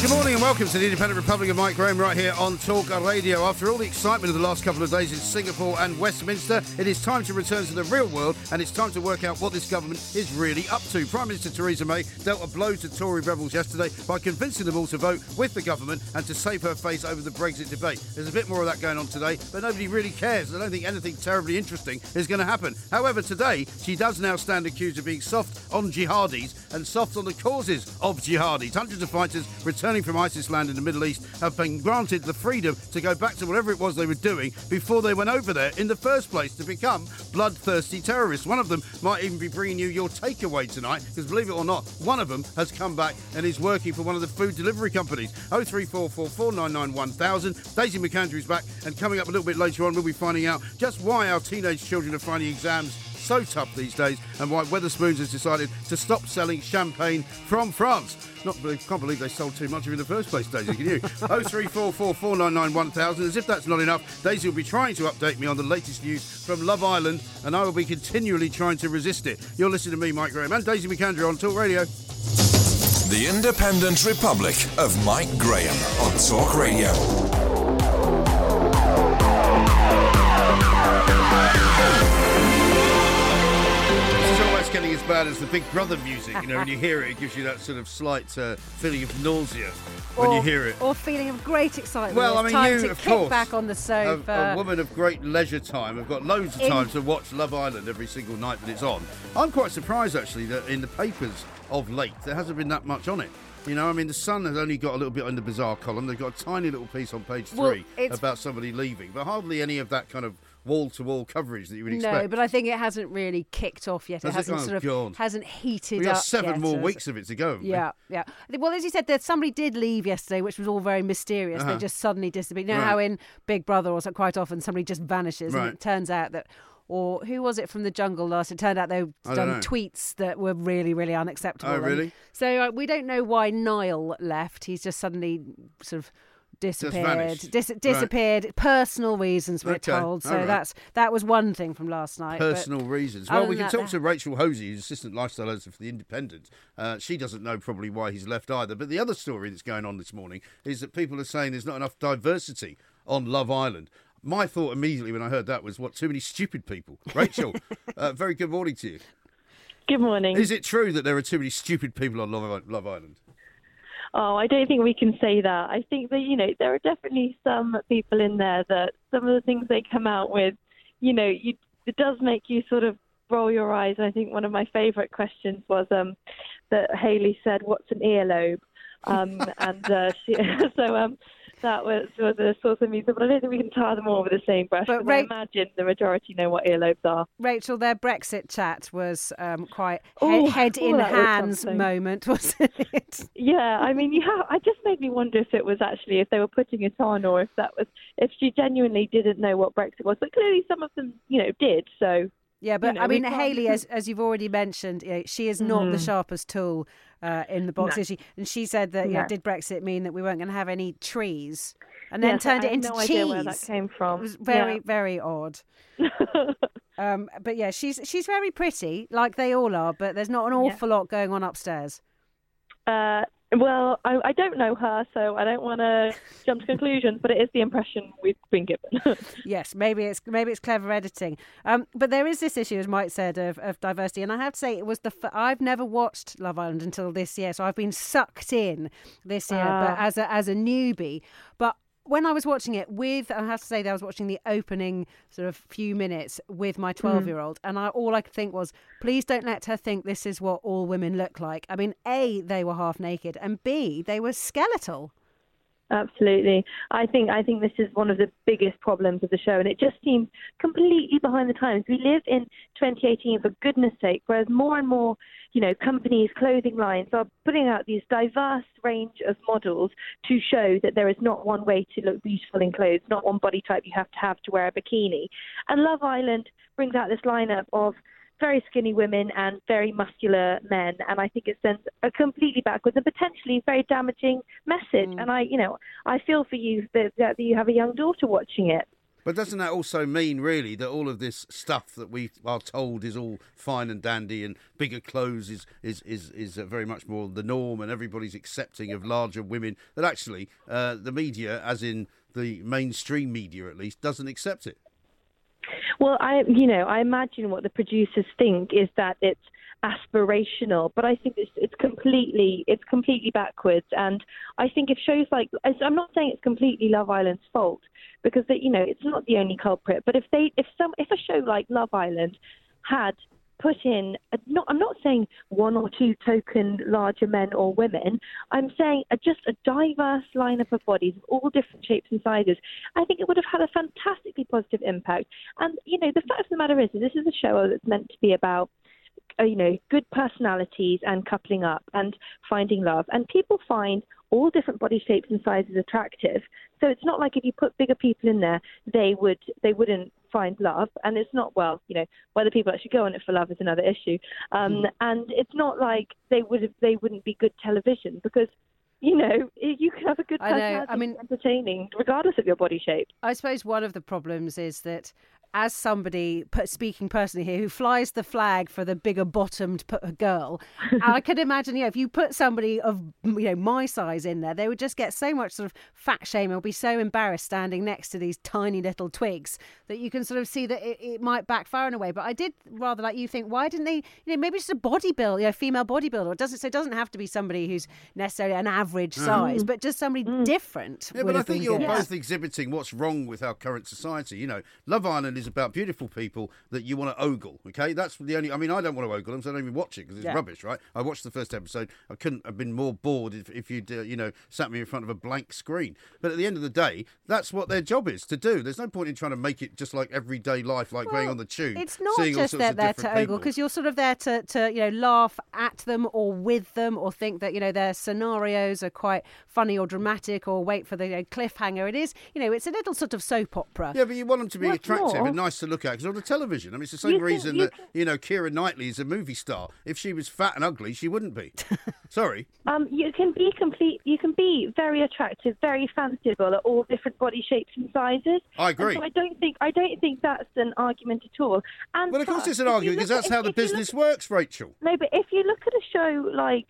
Good morning and welcome to the Independent Republic of Mike Graham right here on Talk Radio. After all the excitement of the last couple of days in Singapore and Westminster, it is time to return to the real world and it's time to work out what this government is really up to. Prime Minister Theresa May dealt a blow to Tory rebels yesterday by convincing them all to vote with the government and to save her face over the Brexit debate. There's a bit more of that going on today, but nobody really cares. I don't think anything terribly interesting is going to happen. However, today she does now stand accused of being soft on jihadis and soft on the causes of jihadis. Hundreds of fighters returning from ISIS land in the Middle East have been granted the freedom to go back to whatever it was they were doing before they went over there in the first place to become bloodthirsty terrorists. One of them might even be bringing you your takeaway tonight because believe it or not, one of them has come back and is working for one of the food delivery companies. 03444991000. Daisy McAndrew is back and coming up a little bit later on we'll be finding out just why our teenage children are finding exams so tough these days and why Wetherspoons has decided to stop selling champagne from France. Not believe, can't believe they sold too much of it in the first place, Daisy, can you? 03444991000. As if that's not enough, Daisy will be trying to update me on the latest news from Love Island and I will be continually trying to resist it. You're listening to me, Mike Graham, and Daisy McAndrew on Talk Radio. The Independent Republic of Mike Graham on Talk Radio. As bad as the Big Brother music. You know, when you hear it, it gives you that sort of slight uh, feeling of nausea when you hear it. Or feeling of great excitement. Well, I mean, time you, to of kick course, back on the a, sofa. a woman of great leisure time. I've got loads of In- time to watch Love Island every single night that it's on. I'm quite surprised, actually, that in the papers of late, there hasn't been that much on it. You know, I mean, the Sun has only got a little bit in the bizarre column. They've got a tiny little piece on page three it's- about somebody leaving, but hardly any of that kind of wall-to-wall coverage that you would expect. no, but I think it hasn't really kicked off yet. It it? hasn't Oh, sort of God. hasn't heated We've got up. seven yet, more weeks it? of it to go. haven't we? Yeah, yeah. Well, as you said, that somebody did leave yesterday, which was all very mysterious. Uh-huh. They just suddenly disappeared. You know Right. how in Big Brother, or so quite often somebody just vanishes, and it turns out that. Or who was it from the jungle last? It turned out they've done know. tweets that were really, really unacceptable. Oh, and really? So uh, we don't know why Niall left. He's just suddenly sort of disappeared. vanished. Dis- Right. disappeared. Personal reasons we're Okay, told. So all right. that's that was one thing from last night. but- personal reasons. Well, we can that, talk to Rachael Hosie, who's assistant lifestyle editor for the Independent. Uh, she doesn't know probably why he's left either. But the other story that's going on this morning is that people are saying there's not enough diversity on Love Island. My thought immediately when I heard that was, what, too many stupid people? Rachael, uh, very good morning to you. Good morning. Is it true that there are too many stupid people on Love, Love Island? Oh, I don't think we can say that. I think that, you know, there are definitely some people in there that some of the things they come out with, you know, you, it does make you sort of roll your eyes. I think one of my favourite questions was um, that Hayley said, What's an earlobe? Um, and uh, she, so um, that was, was a source of music, but I don't think we can tar them all with the same brush. But Ra- I imagine the majority know what earlobes are. Rachael, their Brexit chat was um, quite he- Oh, head in was hands moment, wasn't it? Yeah, I mean, you have. I just made me wonder if it was actually if they were putting it on, or if that was if she genuinely didn't know what Brexit was. But clearly, some of them, you know, did. So Yeah, but know, I mean, Hayley, as as you've already mentioned, you know, she is not the Mhm. sharpest tool uh, in the box, No. is she? And she said that, you know, No. did Brexit mean that we weren't going to have any trees? And then Yes, turned it into no cheese. where that came from. It was very, Yeah. very odd. um, but yeah, she's she's very pretty, like they all are. But there's not an Yeah. awful lot going on upstairs. Uh, well, I, I don't know her, so I don't want to jump to conclusions. But it is the impression we've been given. Yes, maybe it's maybe it's clever editing. Um, but there is this issue, as Mike said, of, of diversity, and I have to say it was the f- I've never watched Love Island until this year, so I've been sucked in this year, but Ah. as a as a newbie. But when I was watching it with, I have to say that I was watching the opening sort of few minutes with my hmm. 12 year old, and I, all I could think was, please don't let her think this is what all women look like. I mean, A, they were half naked, and B, they were skeletal. Absolutely. I think I think this is one of the biggest problems of the show, and it just seems completely behind the times. We live in 2018, for goodness sake, whereas more and more, you know, companies, clothing lines are putting out these diverse range of models to show that there is not one way to look beautiful in clothes, not one body type you have to have to wear a bikini. And Love Island brings out this lineup of very skinny women and very muscular men, and I think it sends a completely backwards and potentially very damaging message. And I, you know, I feel for you that, that you have a young daughter watching it. But doesn't that also mean, really, that all of this stuff that we are told is all fine and dandy and bigger clothes is is is, is uh, very much more the norm and everybody's accepting of larger women? That actually uh, the media, as in the mainstream media at least, doesn't accept it. Well, I, you know, I imagine what the producers think is that it's aspirational, but I think it's it's completely it's completely backwards. And I think if shows like I'm not saying it's completely Love Island's fault because they, you know it's not the only culprit. But if they if some if a show like Love Island had put in a, not I'm not saying one or two token larger men or women. I'm saying a, just a diverse lineup of bodies of all different shapes and sizes. I think it would have had a fantastically positive impact. And you know, the fact of the matter is, this is a show that's meant to be about uh, you know, good personalities and coupling up and finding love. And people find all different body shapes and sizes attractive. So it's not like if you put bigger people in there, they would they wouldn't find love. And it's not well, you know, whether people actually go on it for love is another issue. Um, Hmm. And it's not like they would they wouldn't be good television because. You know, you can have a good I know. I mean- entertaining, regardless of your body shape. I suppose one of the problems is that as somebody speaking personally here who flies the flag for the bigger bottomed girl, I could imagine, yeah, if you put somebody of you know my size in there, they would just get so much sort of fat shame or be so embarrassed standing next to these tiny little twigs that you can sort of see that it, it might backfire in a way. But I did rather like you think, why didn't they? You know, maybe just a bodybuilder, you know, female bodybuilder. It doesn't. So it doesn't have to be somebody who's necessarily an average mm-hmm. size, but just somebody mm. different. Yeah, but I think you're good. both exhibiting what's wrong with our current society. You know, Love Island is about beautiful people that you want to ogle. Okay, that's the only. I mean, I don't want to ogle them, so I don't even watch it because it's Yeah. rubbish, right? I watched the first episode. I couldn't have been more bored if, if you'd, uh, you know, sat me in front of a blank screen. But at the end of the day, that's what their job is to do. There's no point in trying to make it just like everyday life, like going on the tube. It's not just sorts they're there to ogle because you're sort of there to, to you know laugh at them or with them or think that you know their scenarios are quite funny or dramatic or wait for the you know, cliffhanger. It is you know it's a little sort of soap opera. Yeah, but you want them to be What's attractive more- nice to look at because on the television. I mean, it's the same You reason you that you know Keira Knightley is a movie star. If she was fat and ugly, she wouldn't be. Sorry. Um, you can be complete. You can be very attractive, very fanciful at all different body shapes and sizes. I agree. so I don't think I don't think that's an argument at all. And Well, of course it's an argument because that's at- how the if you look business works, Rachael. No, but if you look at a show like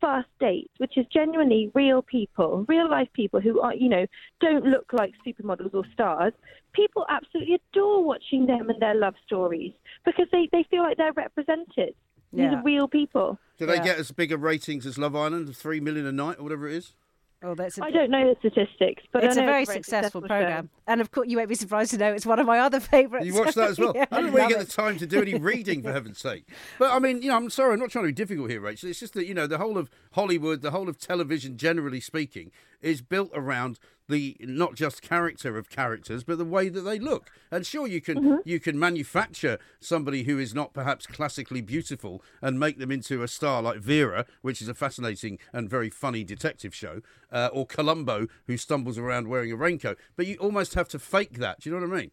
First Dates, which is genuinely real people, real life people who are, you know, don't look like supermodels or stars, people absolutely adore watching them and their love stories because they, they feel like they're represented. These Yeah. are real people. Do they Yeah. get as bigger ratings as Love Island, three million a night or whatever it is? Oh, that's a, I don't know the statistics, but it's a very it's successful, show. program, and of course you won't be surprised to know it's one of my other favourites. You watch that as well. Yeah, I don't know where you get it. the time to do any reading, for heaven's sake. But I mean, you know, I'm sorry, I'm not trying to be difficult here, Rachael. It's just that you know, the whole of Hollywood, the whole of television, generally speaking, is built around the not just character of characters, but the way that they look. And sure, you can Mm-hmm. you can manufacture somebody who is not perhaps classically beautiful and make them into a star like Vera, which is a fascinating and very funny detective show, uh, or Columbo, who stumbles around wearing a raincoat. But you almost have to fake that. Do you know what I mean?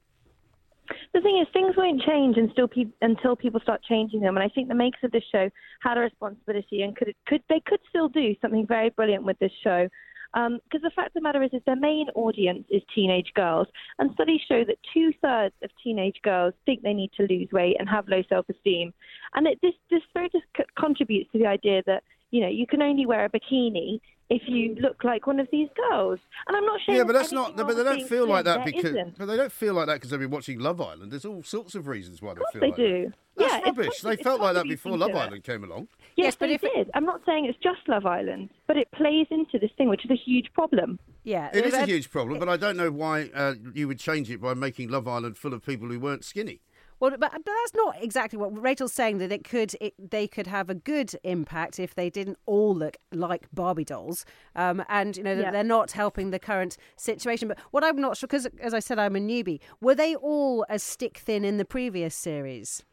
The thing is, things won't change until, pe- until people start changing them. And I think the makers of this show had a responsibility and could, could they could still do something very brilliant with this show. Um, because the fact of the matter is, is their main audience is teenage girls, and studies show that two thirds of teenage girls think they need to lose weight and have low self-esteem, and it, this this very just contributes to the idea that you know you can only wear a bikini if you look like one of these girls. And I'm not sure. Yeah, but that's not. But they don't feel like that because. isn't. But they don't feel like that because they've been watching Love Island. There's all sorts of reasons why they Of course feel they like do. that. That's yeah, it's rubbish. They felt like that before Love it. Island came along. Yes, Yes, but they if it- did. I'm not saying it's just Love Island, but it plays into this thing, which is a huge problem. Yeah, It is a huge problem, but I don't know why uh, you would change it by making Love Island full of people who weren't skinny. Well, but, but that's not exactly what Rachael's saying. That it could, it, they could have a good impact if they didn't all look like Barbie dolls, um, and you know Yeah. they're not helping the current situation. But what I'm not sure, because as I said, I'm a newbie. Were they all as stick thin in the previous series?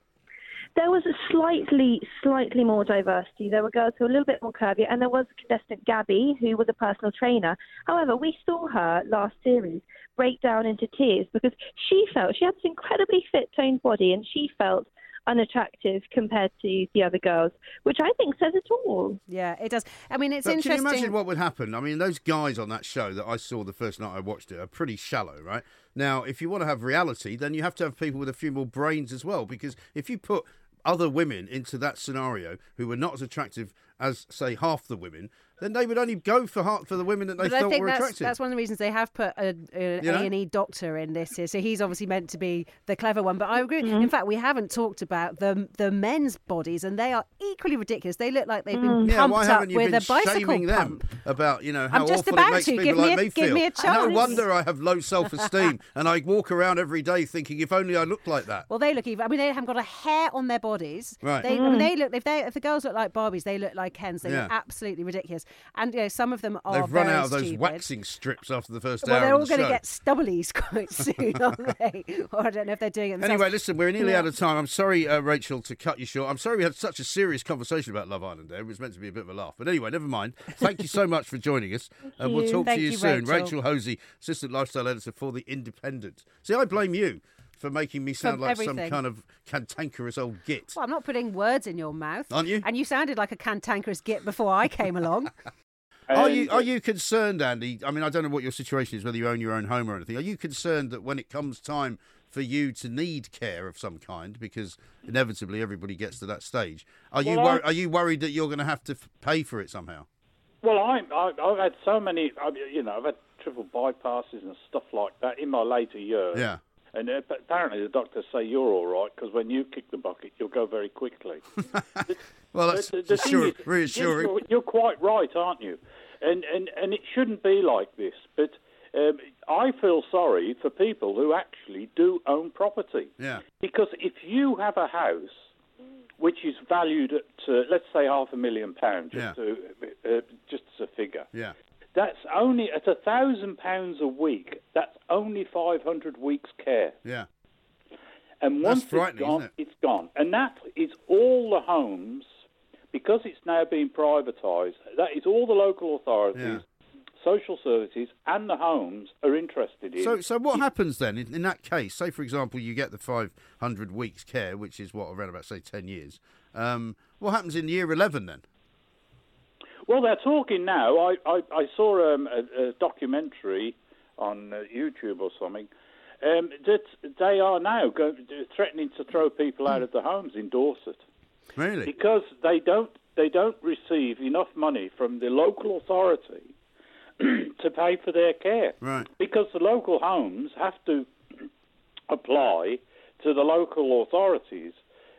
There was a slightly, slightly more diversity. There were girls who were a little bit more curvy, and there was a contestant, Gabby, who was a personal trainer. However, we saw her last series break down into tears because she felt she had this incredibly fit, toned body, and she felt unattractive compared to the other girls, which I think says it all. Yeah, it does. I mean, it's But can you imagine what would happen? I mean, those guys on that show that I saw the first night I watched it are pretty shallow, right? Now, if you want to have reality, then you have to have people with a few more brains as well, because if you put other women into that scenario who were not as attractive as, say, half the women, then they would only go for half for the women that they but I thought think were that's, attractive. that's one of the reasons they have put a, a You know? A&E doctor in this here. So he's obviously meant to be the clever one. But I agree. Mm-hmm. In fact, we haven't talked about the the men's bodies, and they are equally ridiculous. They look like they've been yeah, pumped why up haven't you with been a bicycle shaming them pump. about you know how I'm just awful about it makes to. people Give me like a- me give feel? me a No wonder I have low self-esteem and I walk around every day thinking if only I looked like that. Well, they look even. I mean, they haven't got a hair on their bodies. Right. They, I mean, they look. If they, if the girls look like Barbies, they look like Kens. They Yeah. look absolutely ridiculous. And you know, some of them are. They've run out of those stupid. waxing strips after the first Well, hour they're all the going to get stubblies quite soon, aren't they? or I don't know if they're doing it themselves. Anyway, listen, we're nearly Yeah. out of time. I'm sorry, uh, Rachael, to cut you short. I'm sorry we had such a serious conversation about Love Island there. It was meant to be a bit of a laugh. But anyway, never mind. Thank you so much for joining us. And we'll talk Thank to you, you, soon. Rachael. Hosie, Assistant Lifestyle Editor for The Independent. See, I blame you for making me sound For like some kind of cantankerous old git. Well, I'm not putting words in your mouth. Aren't you? And you sounded like a cantankerous git before I came along. Are um, you are you concerned, Andy? I mean, I don't know what your situation is, whether you own your own home or anything. Are you concerned that when it comes time for you to need care of some kind, because inevitably everybody gets to that stage, are you Well, wor- are you worried that you're going to have to f- pay for it somehow? Well, I, I, I've had so many, I- you know, I've had triple bypasses and stuff like that in my later years. Yeah. And uh, apparently the doctors say you're all right because when you kick the bucket, you'll go very quickly. Well, But that's the- the thing assur- is, reassuring. You're, you're quite right, aren't you? And and and it shouldn't be like this. But um, I feel sorry for people who actually do own property. Yeah. Because if you have a house which is valued at, uh, let's say, half a million pounds, just, Yeah. to, uh, just as a figure, Yeah. That's only at a thousand pounds a week. That's only five hundred weeks care. Yeah. And once it's gone, it? it's gone. And that is all the homes, because it's now being privatised, that is all the local authorities, Yeah. social services, and the homes are interested in. So, so what happens then in, in that case? Say, for example, you get the 500 weeks care, which is what around about say 10 years. Um, what happens in year 11 then? Well, they're talking now. I, I, I saw um, a, a documentary on uh, YouTube or something um, that they are now go, threatening to throw people out of the homes in Dorset Really? because they don't they don't receive enough money from the local authority to pay for their care. Right. Because the local homes have to apply to the local authorities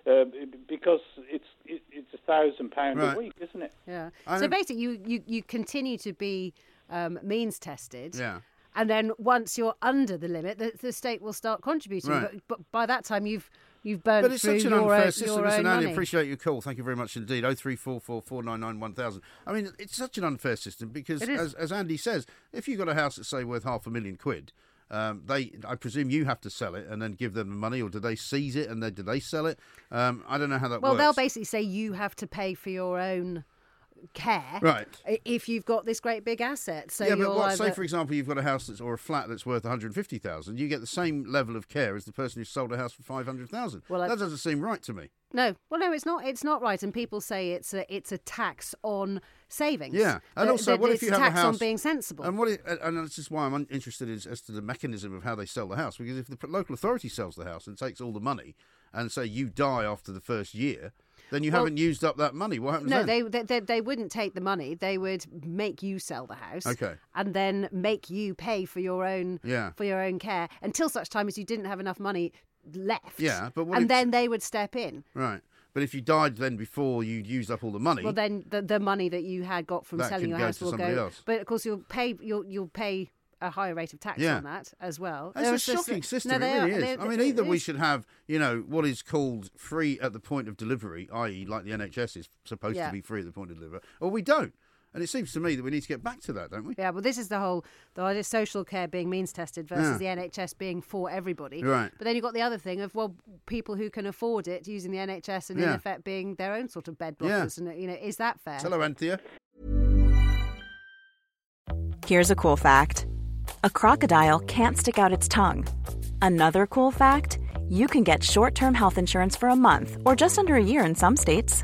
uh, because it's it, it's a thousand pound a week, isn't it? Yeah. I so basically, you, you, you continue to be um, means tested. Yeah. And then once you're under the limit, the, the state will start contributing. Right. But, but by that time, you've you've burned But it's through such an unfair own, system. your Listen, own Andy, money. appreciate your call. Thank you very much indeed. Oh three four four four nine nine one thousand. I mean, it's such an unfair system because, as, as Andy says, if you've got a house that's say worth half a million quid, um, they, I presume you have to sell it and then give them the money, or do they seize it and then do they sell it? Um, I don't know how that Well, works. Well, they'll basically say you have to pay for your own care, Right. If you've got this great big asset, so yeah, but what, either... say for example, you've got a house that's or a flat that's worth one hundred fifty thousand. You get the same level of care as the person who sold a house for five hundred thousand. Well, I- that doesn't seem right to me. No, well, no, it's not. It's not right, and people say it's a it's a tax on savings. Yeah, and That- also, that what if you have tax a house on being sensible? And what? It, and this is why I'm interested is, as to the mechanism of how they sell the house. Because if the local authority sells the house and takes all the money, and say you die after the first year, then you Well- haven't used up that money. What happens No, they, they they they wouldn't take the money. They would make you sell the house, Okay. and then make you pay for your own Yeah. for your own care until such time as you didn't have enough money left. Yeah, but and if- then they would step in. Right. But if you died then before you'd used up all the money, Well, then the, the money that you had got from selling your house to will somebody go. else. But of course, you'll pay you'll you'll pay a higher rate of tax Yeah. on that as well. There a shocking system. No, it really are. is. I mean, either we should have, you know, what is called free at the point of delivery, i.e., like the NHS is supposed Yeah. to be free at the point of delivery, or we don't. And it seems to me that we need to get back to that, don't we? Yeah, well, this is the whole the idea of social care being means tested versus Yeah. the NHS being for everybody. Right. But then you've got the other thing of well, people who can afford it using the NHS and in Yeah. effect being their own sort of bed Yeah. blockers. And you know, is that fair? Hello, Anthea. Here's a cool fact a crocodile can't stick out its tongue. Another cool fact you can get short term health insurance for a month or just under a year in some states.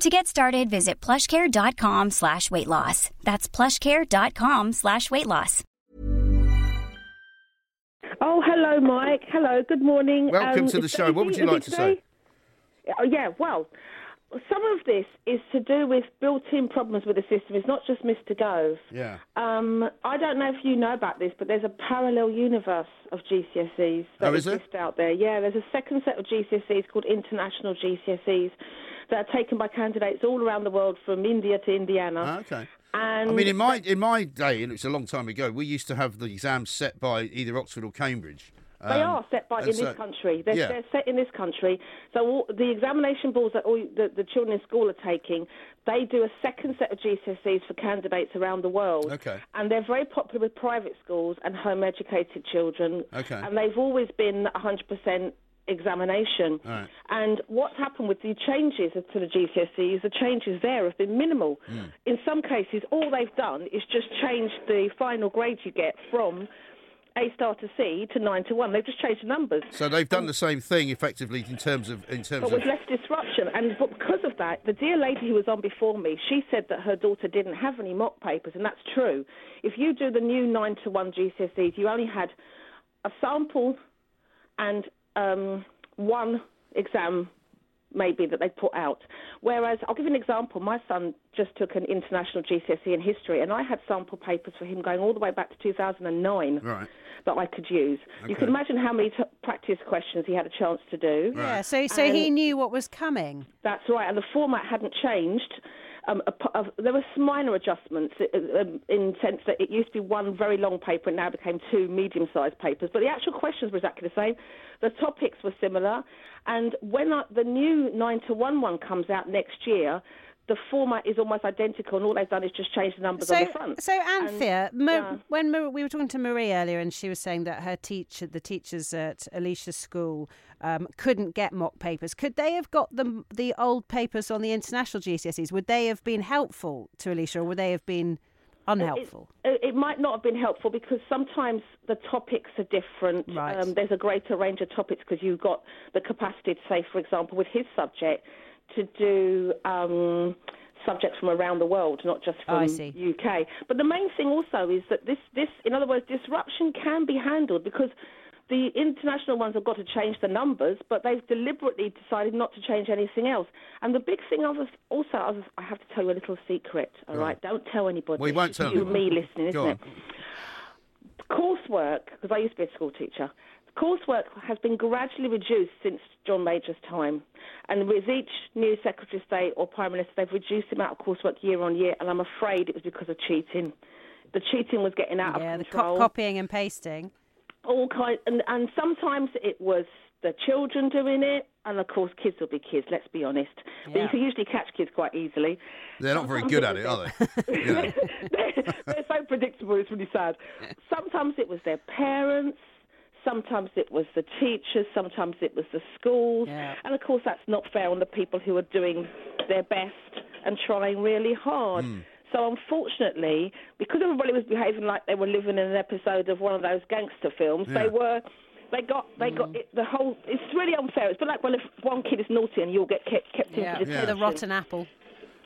To get started, visit plushcare.com slash weight loss. That's plushcare.com slash weight loss. Oh, hello, Mike. Hello, good morning. Welcome Um, to the show. What would you like to say? Oh, yeah, well, some of this is to do with built-in problems with the system. It's not just Mr. Gove. Yeah. Um, I don't know if you know about this, but there's a parallel universe of GCSEs that Oh, is there? exist out there. Yeah, there's a second set of GCSEs called international GCSEs that are taken by candidates all around the world, from India to Indiana. Ah, okay. And I mean, in my in my day, and it's a long time ago, we used to have the exams set by either Oxford or Cambridge. They Um, are set by in so- this country. They're, yeah. they're set in this country. So all, the examination boards that all the, the children in school are taking, they do a second set of GCSEs for candidates around the world. Okay. And they're very popular with private schools and home-educated children. Okay. And they've always been 100% examination. Right. And what's happened with the changes to the GCSEs, the changes there have been minimal. Hmm. In some cases, all they've done is just changed the final grade you get from A star to C to 9 to 1. They've just changed the numbers. So they've done the same thing effectively in terms of in terms But of with less disruption. And because of that, the dear lady who was on before me, she said that her daughter didn't have any mock papers, and that's true. If you do the new 9 to 1 GCSEs, you only had a sample and um, one exam maybe that they put out. Whereas, I'll give you an example. My son just took an international GCSE in history, and I had sample papers for him going all the way back to 2009 right. that I could use. You can imagine how many t- practice questions he had a chance to do. Yeah, so so he knew what was coming. that's right, and the format hadn't changed. Um, a, of- there were some minor adjustments uh, um, in the sense that it used to be one very long paper and now became two medium-sized papers. But the actual questions were exactly the same. The topics were similar. And when I, the new 9 to 1 one comes out next year, the format is almost identical, and all they've done is just change the numbers So, on the front. so Anthea, And, Ma- yeah. when Ma- we were talking to Marie earlier, and she was saying that her teacher, the teachers at Alicia's school, um, couldn't get mock papers. Could they have got the the old papers on the international GCSEs? Would they have been helpful to Alicia, or would they have been Unhelpful. It, it might not have been helpful because sometimes the topics are different. Right. Um, there's a greater range of topics because you've got the capacity to say, for example, with his subject, to do um, subjects from around the world, not just Oh, from see. UK. But the main thing also is that this, this, in other words, disruption can be handled because the international ones have got to change the numbers, but they've deliberately decided not to change anything else. And the big thing, others, also, others, I have to tell you a little secret, all right? Right? Don't tell anybody. Well, you won't tell you and me listening, Go isn't it? Coursework, because I used to be a school teacher, coursework has been gradually reduced since John Major's time. And with each new Secretary of State or Prime Minister, they've reduced the amount of coursework year on year, and I'm afraid it was because of cheating. The cheating was getting out yeah, of control. Yeah, the co- copying and pasting. All kind, and, and sometimes it was the children doing it, and of course, kids will be kids. Let's be honest. But you can usually catch kids quite easily. They're not very good at it, are they? You know. they're, they're so predictable. It's really sad. Sometimes it was their parents. Sometimes it was the teachers. Sometimes it was the schools. And of course, that's not fair on the people who are doing their best and trying really hard. Hmm. So unfortunately, because everybody was behaving like they were living in an episode of one of those gangster films, Yeah. they were. They got, they got it, the whole. It's really unfair. It's a bit like when if one kid is naughty and you'll get kept, kept Yeah, into detention. the rotten apple.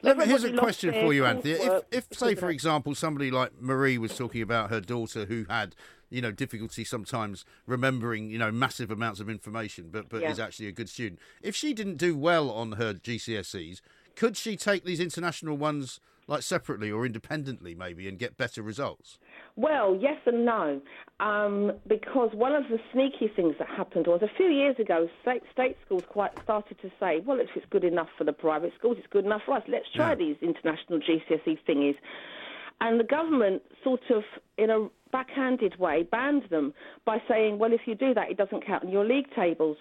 Let me, here's a question for you, Anthea. If, if, say, for example, somebody like Marie was talking about her daughter who had, you know, difficulty sometimes remembering, you know, massive amounts of information, but but Yeah. is actually a good student. If she didn't do well on her GCSEs, could she take these international ones like separately or independently, maybe, and get better results? Well, yes and no, um, because one of the sneaky things that happened was a few years ago, state, state schools quite started to say, well, if it's good enough for the private schools, it's good enough for us. Let's try these international GCSE thingies. And the government sort of, in a backhanded way, banned them by saying, well, if you do that, it doesn't count in your league tables.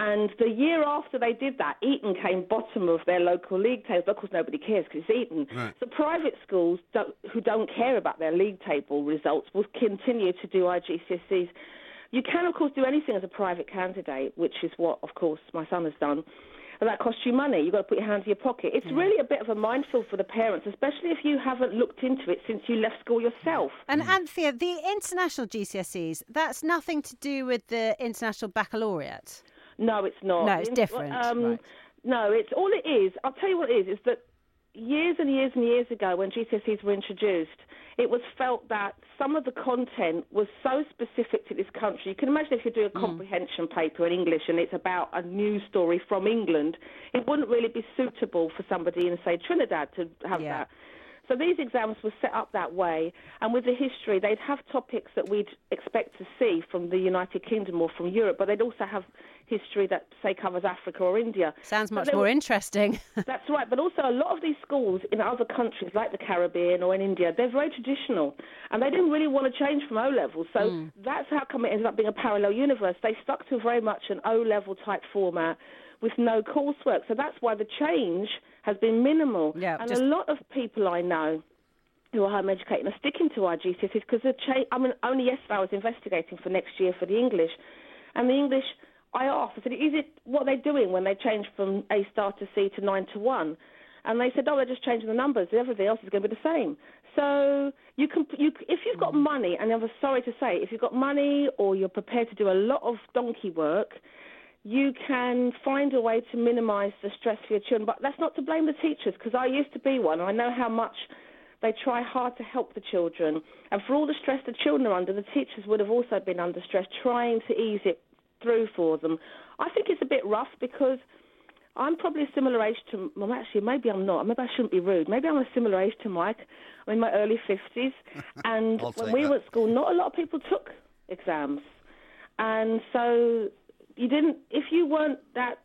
And the year after they did that, Eton came bottom of their local league table. Of course, nobody cares because it's Eton. Right. So private schools don't, who don't care about their league table results will continue to do IGCSEs. You can, of course, do anything as a private candidate, which is what, of course, my son has done. And that costs you money. You've got to put your hand in your pocket. It's mm. really a bit of a minefield for the parents, especially if you haven't looked into it since you left school yourself. And mm. Anthea, the international GCSEs, that's nothing to do with the international baccalaureate. No, it's not. No, it's different, Um, right. No, it's all it is. I'll tell you what it is. Is that years and years and years ago, when GCSEs were introduced, it was felt that some of the content was so specific to this country. You can imagine if you do a comprehension paper in English and it's about a news story from England, it wouldn't really be suitable for somebody in, say, Trinidad to have Yeah. that. So these exams were set up that way, and with the history, they'd have topics that we'd expect to see from the United Kingdom or from Europe, but they'd also have history that, say, covers Africa or India. Sounds much more were- interesting. That's right, but also a lot of these schools in other countries, like the Caribbean or in India, they're very traditional, and they didn't really want to change from O levels. So Hmm. that's how come it ended up being a parallel universe. They stuck to very much an O level type format with no coursework. So that's why the change has been minimal. Yeah, and just- a lot of people I know who are home educating are sticking to our GCSEs because the change. I mean, only yesterday I was investigating for next year for the English, and the English. I asked, I said, is it what they're doing when they change from A star to C to nine to one? And they said, oh, they're just changing the numbers. Everything else is going to be the same. So you can, you, if you've got mm. money, and I'm sorry to say, if you've got money or you're prepared to do a lot of donkey work, you can find a way to minimise the stress for your children. But that's not to blame the teachers, because I used to be one. I know how much they try hard to help the children. And for all the stress the children are under, the teachers would have also been under stress, trying to ease it through for them. I think it's a bit rough because I'm probably a similar age to. Well, actually, maybe I'm not. Maybe I shouldn't be rude. Maybe I'm a similar age to Mike. I'm in my early 50s. And when we that. were at school, not a lot of people took exams. And so you didn't, if you weren't that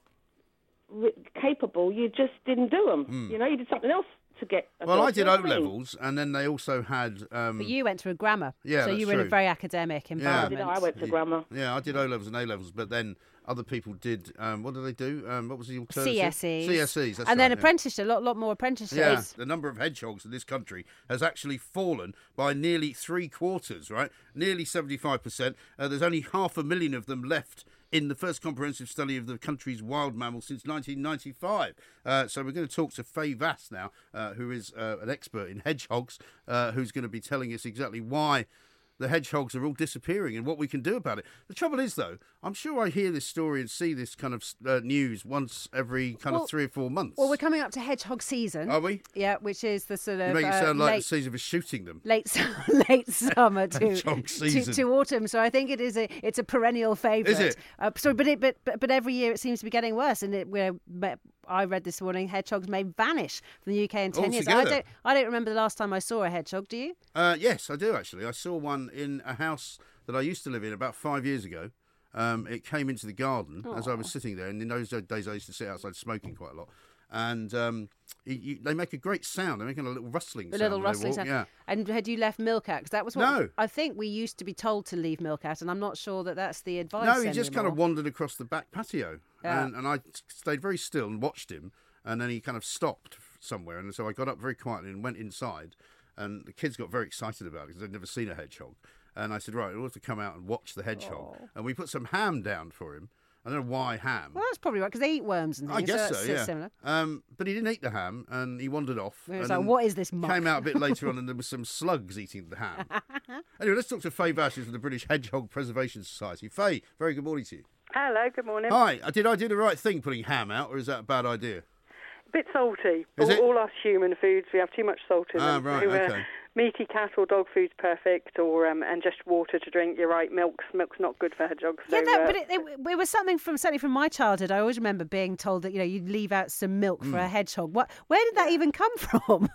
ri- capable, you just didn't do them. You know, you did something else to get. a. Well. I did O levels, and then they also had. Um, but you went to a grammar. Yeah, So you that's were in a very academic Yeah. environment. Did I? I went to grammar. Yeah, I did O levels and A levels, but then other people did. Um, what did they do? Um, what was the alternative? CSEs. CSEs. That's and then right, yeah. apprenticeship, a lot, lot more apprenticeships. Yeah, the number of hedgehogs in this country has actually fallen by nearly three quarters, right? Nearly 75%. Uh, there's only half a million of them left in the first comprehensive study of the country's wild mammals since 1995. Uh, so we're going to talk to Fay Vass now, uh, who is uh, an expert in hedgehogs, uh, who's going to be telling us exactly why the hedgehogs are all disappearing and what we can do about it. The trouble is, though, I'm sure I hear this story and see this kind of uh, news once every kind Well- of three or four months. Well, we're coming up to hedgehog season. Are we? Yeah, which is the sort of you make it uh, sound like late, the season for shooting them. late late summer to, Hedgehog to to autumn. So I think it is a it's a perennial favourite. Is it? Uh, so, but it but, but but every year it seems to be getting worse. And it, we're, I read this morning hedgehogs may vanish from the UK in ten years. I don't I don't remember the last time I saw a hedgehog. Do you? Uh, yes, I do actually. I saw one in a house that I used to live in about five years ago. Um, it came into the garden as I was sitting there, and in those days I used to sit outside smoking quite a lot. And um, you, you, they make a great sound. They're making a little rustling A sound. little rustling sound. Yeah. And had you left milk out? Because that was what No. I think we used to be told to leave milk out, and I'm not sure that that's the advice. No, he just kind of wandered across the back patio, Yeah. and, and I stayed very still and watched him, and then he kind of stopped somewhere, and so I got up very quietly and went inside, and the kids got very excited about it because they'd never seen a hedgehog, and I said, right, I want to come out and watch the hedgehog, Oh. and we put some ham down for him. I don't know why ham. Well, that's probably right because they eat worms and things. I guess so. so, that's yeah. Similar. Um, but he didn't eat the ham, and he wandered off. It was and like, "What is this muck?" Came out a bit later on, and there was some slugs eating the ham. anyway, let's talk to Fay Vashes of the British Hedgehog Preservation Society. Fay, very good morning to you. Hello, good morning. Hi, uh, did I do the right thing putting ham out, or is that a bad idea? Bit salty. Is all, it? all us human foods, we have too much salt in Ah, them. right, So, uh, okay. meaty cat or dog food's perfect, or um, and just water to drink. You're right, milk's milk's not good for hedgehogs. Yeah, so, that, uh, but it, it, it was something from certainly from my childhood. I always remember being told that you know you'd leave out some milk for a Mm. hedgehog. What? Where did that even come from?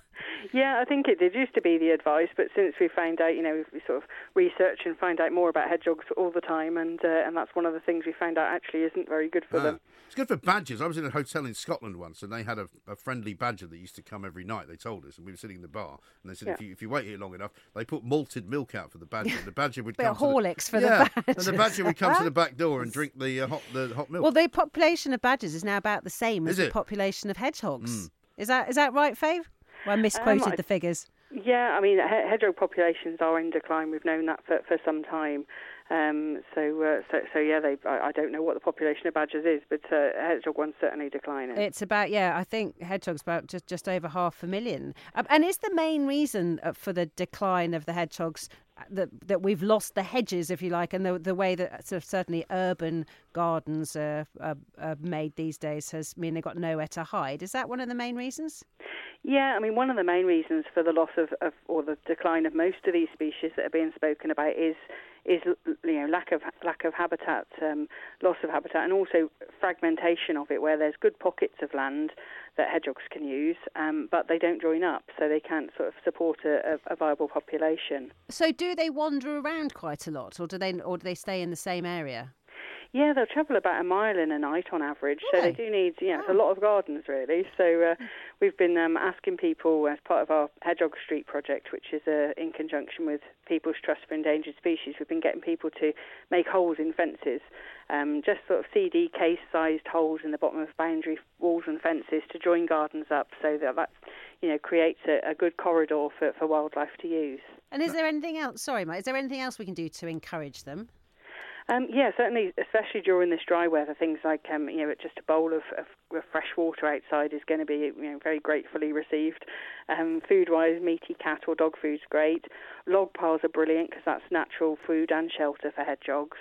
Yeah, I think it did used to be the advice, but since we found out, you know, we sort of research and find out more about hedgehogs all the time, and uh, and that's one of the things we found out actually isn't very good for Ah. them. It's good for badgers. I was in a hotel in Scotland once, and they had a, a friendly badger that used to come every night. They told us, and we were sitting in the bar, and they said if you if you wait here long enough, they put malted milk out for the badger. The badger would come of to the- Horlicks for the yeah, and the badger would come to the back door and drink the uh, hot the hot milk. Well, the population of badgers is now about the same as Is the population of hedgehogs. Mm. Is that is that right, Fay? Well, I misquoted Um, I- the figures. Yeah, I mean, he- hedgehog populations are in decline. We've known that for, for some time. Um, so, uh, so, so yeah, they. I, I don't know what the population of badgers is, but uh, hedgehog one's certainly declining. It's about yeah, I think hedgehogs about just just over half a million. Um, and is the main reason uh, for the decline of the hedgehogs uh, that that we've lost the hedges, if you like, and the the way that sort of certainly urban gardens are, are, are made these days has mean they've got nowhere to hide. Is that one of the main reasons? Yeah, I mean, one of the main reasons for the loss of, of or the decline of most of these species that are being spoken about is is you know lack of lack of habitat, um, loss of habitat, and also fragmentation of it, where there's good pockets of land that hedgehogs can use, um, but they don't join up, so they can't sort of support a, a, viable population. So do they wander around quite a lot, or do they or do they stay in the same area? Yeah, they'll travel about a mile in a night on average, so they do need, know, it's a lot of gardens really. So uh, we've been um, asking people as part of our Hedgehog Street project, which is uh, in conjunction with People's Trust for Endangered Species, we've been getting people to make holes in fences, um, just sort of CD case-sized holes in the bottom of boundary walls and fences to join gardens up, so that that, you know, creates a, a good corridor for, for wildlife to use. And is there anything else? Sorry, Mike. Is there anything else we can do to encourage them? Um, yeah, certainly, especially during this dry weather, things like um, you know, just a bowl of, of, of fresh water outside is going to be you know very gratefully received. Um, food-wise, meaty cat or dog food's great. Log piles are brilliant because that's natural food and shelter for hedgehogs.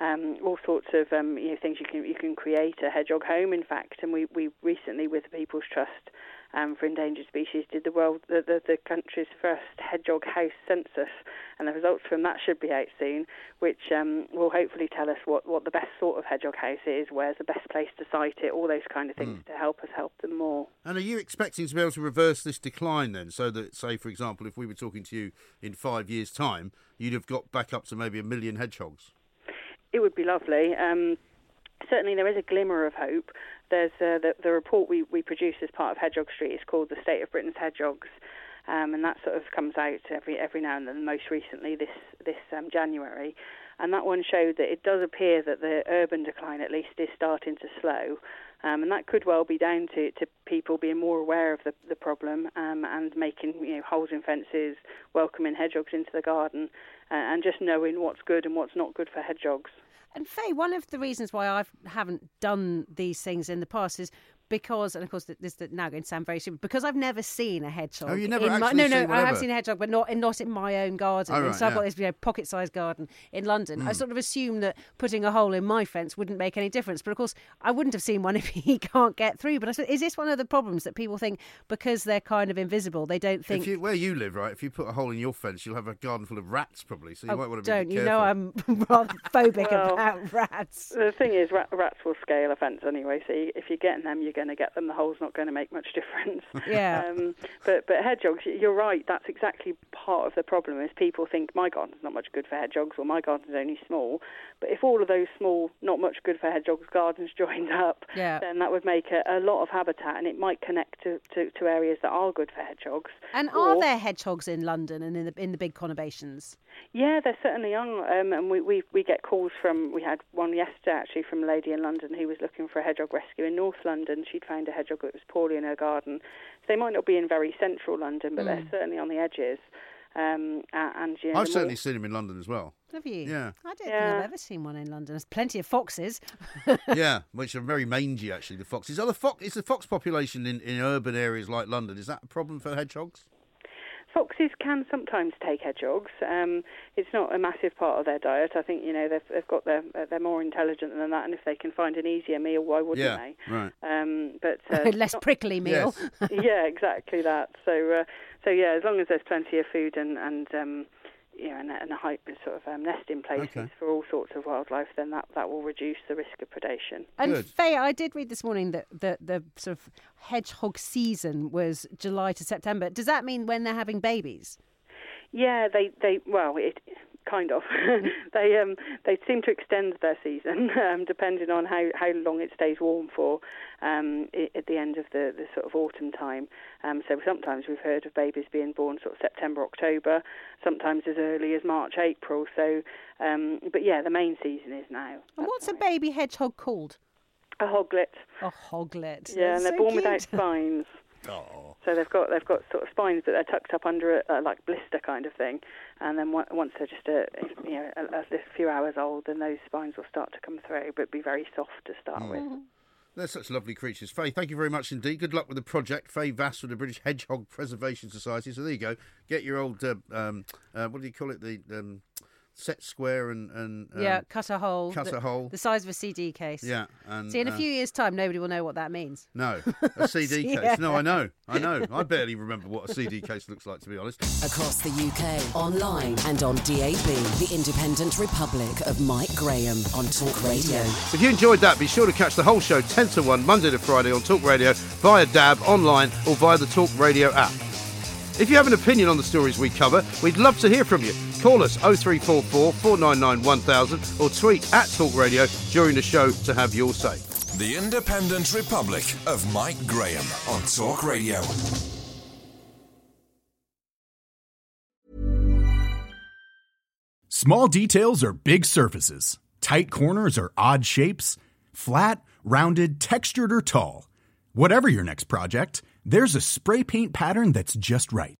Um, all sorts of um, you know things you can you can create a hedgehog home. In fact, and we, we recently with the People's Trust um, for Endangered Species did the world the, the, the country's first hedgehog house census, and the results from that should be out soon, which um, will hopefully tell us what, what the best sort of hedgehog house is, where's the best place to site it, all those kind of things to help us help them more. And are you expecting to be able to reverse this decline then? So that, say, for example, if we were talking to you in five years' time, you'd have got back up to maybe a million hedgehogs. It would be lovely. Um, certainly, there is a glimmer of hope. There's uh, the, the report we, we produce as part of Hedgehog Street is called "The State of Britain's Hedgehogs," um, and that sort of comes out every every now and then. Most recently, this this um, January, and that one showed that it does appear that the urban decline, at least, is starting to slow. Um, and that could well be down to, to people being more aware of the, the problem um, and making you know, holes in fences, welcoming hedgehogs into the garden, and just knowing what's good and what's not good for hedgehogs. And Fay, one of the reasons why I haven't done these things in the past is because, and of course, this is now going to sound very stupid, because I've never seen a hedgehog. Oh, you never in my, actually No, no, seen I have seen a hedgehog, but not in not in my own garden. Oh, right, so I've got this you know, pocket-sized garden in London. I Mm. sort of assumed that putting a hole in my fence wouldn't make any difference, but of course, I wouldn't have seen one if he can't get through. But I said, is this one of the problems that people think because they're kind of invisible, they don't think? If you, where you live, right, if you put a hole in your fence, you'll have a garden full of rats probably. So you Oh, might want to be don't you careful. know I'm rather phobic Well, about rats? The thing is, rat, rats will scale a fence anyway. So you, if you're getting them, you're going to get them. The hole's not going to make much difference. Yeah. Um, but but hedgehogs, you're right. That's exactly part of the problem. Is people think my garden's not much good for hedgehogs, or my garden's only small. But if all of those small, not much good for hedgehogs gardens joined up, Yeah. then that would make a, a lot of habitat, and it might connect to, to, to areas that are good for hedgehogs. And are there hedgehogs in London and in the in the big conurbations? Yeah, there certainly are, um, and we, we we get calls from. We had one yesterday actually from a lady in London who was looking for a hedgehog rescue in North London. She'd found a hedgehog that was poorly in her garden. So they might not be in very central London, but they're Mm. certainly on the edges. Um, a- and you know, I've certainly more- seen them in London as well. Have you? Yeah. I don't think I've ever seen one in London. There's plenty of foxes. yeah, which are very mangy actually. The foxes. Are the fox? Is the fox population in, in urban areas like London? Is that a problem for hedgehogs? Foxes can sometimes take hedgehogs. Um, it's not a massive part of their diet. I think you know they've, they've got their uh, they're more intelligent than that, and if they can find an easier meal, why wouldn't Yeah, they? right. Um, but uh, Less not- prickly meal. yeah, exactly that. So, uh, so yeah, as long as there's plenty of food and and um, you know, and, a- and a high sort of um, nesting places Okay. for all sorts of wildlife, then that that will reduce the risk of predation. And Fay, I did read this morning that the, the sort of hedgehog season was July to September. Does that mean when they're having babies? Yeah, they they well, it kind of they um they seem to extend their season um, depending on how how long it stays warm for um i- at the end of the the sort of autumn time. Um, so sometimes we've heard of babies being born sort of September October, sometimes as early as March April. So um but yeah, the main season is now. And what's a baby hedgehog called? A hoglet. A hoglet. Yeah, That's and they're so born without cute. So they've got they've got sort of spines, but they're tucked up under a, a like blister kind of thing. And then on- once they're just a you know a, a few hours old, then those spines will start to come through, but be very soft to start with. They're such lovely creatures. Fay, thank you very much indeed. Good luck with the project. Fay Vass with the British Hedgehog Preservation Society. So there you go. Get your old, uh, um, uh, what do you call it? The um, set square and. and um, yeah, cut a hole. Cut the, a hole. The size of a CD case. Yeah. And, See, in a uh, few years' time, nobody will know what that means. No, a CD case. No, I know. I know. I barely remember what a CD case looks like, to be honest. Across the UK, online and on DAB, the independent republic of Mike Graham on Talk Radio. So if you enjoyed that, be sure to catch the whole show 10 to 1, Monday to Friday on Talk Radio, via DAB, online, or via the Talk Radio app. If you have an opinion on the stories we cover, we'd love to hear from you. Call us 0344 499 1000 or tweet at Talk Radio during the show to have your say. The Independent Republic of Mike Graham on Talk Radio. Small details are big surfaces. Tight corners are odd shapes. Flat, rounded, textured, or tall. Whatever your next project, there's a spray paint pattern that's just right.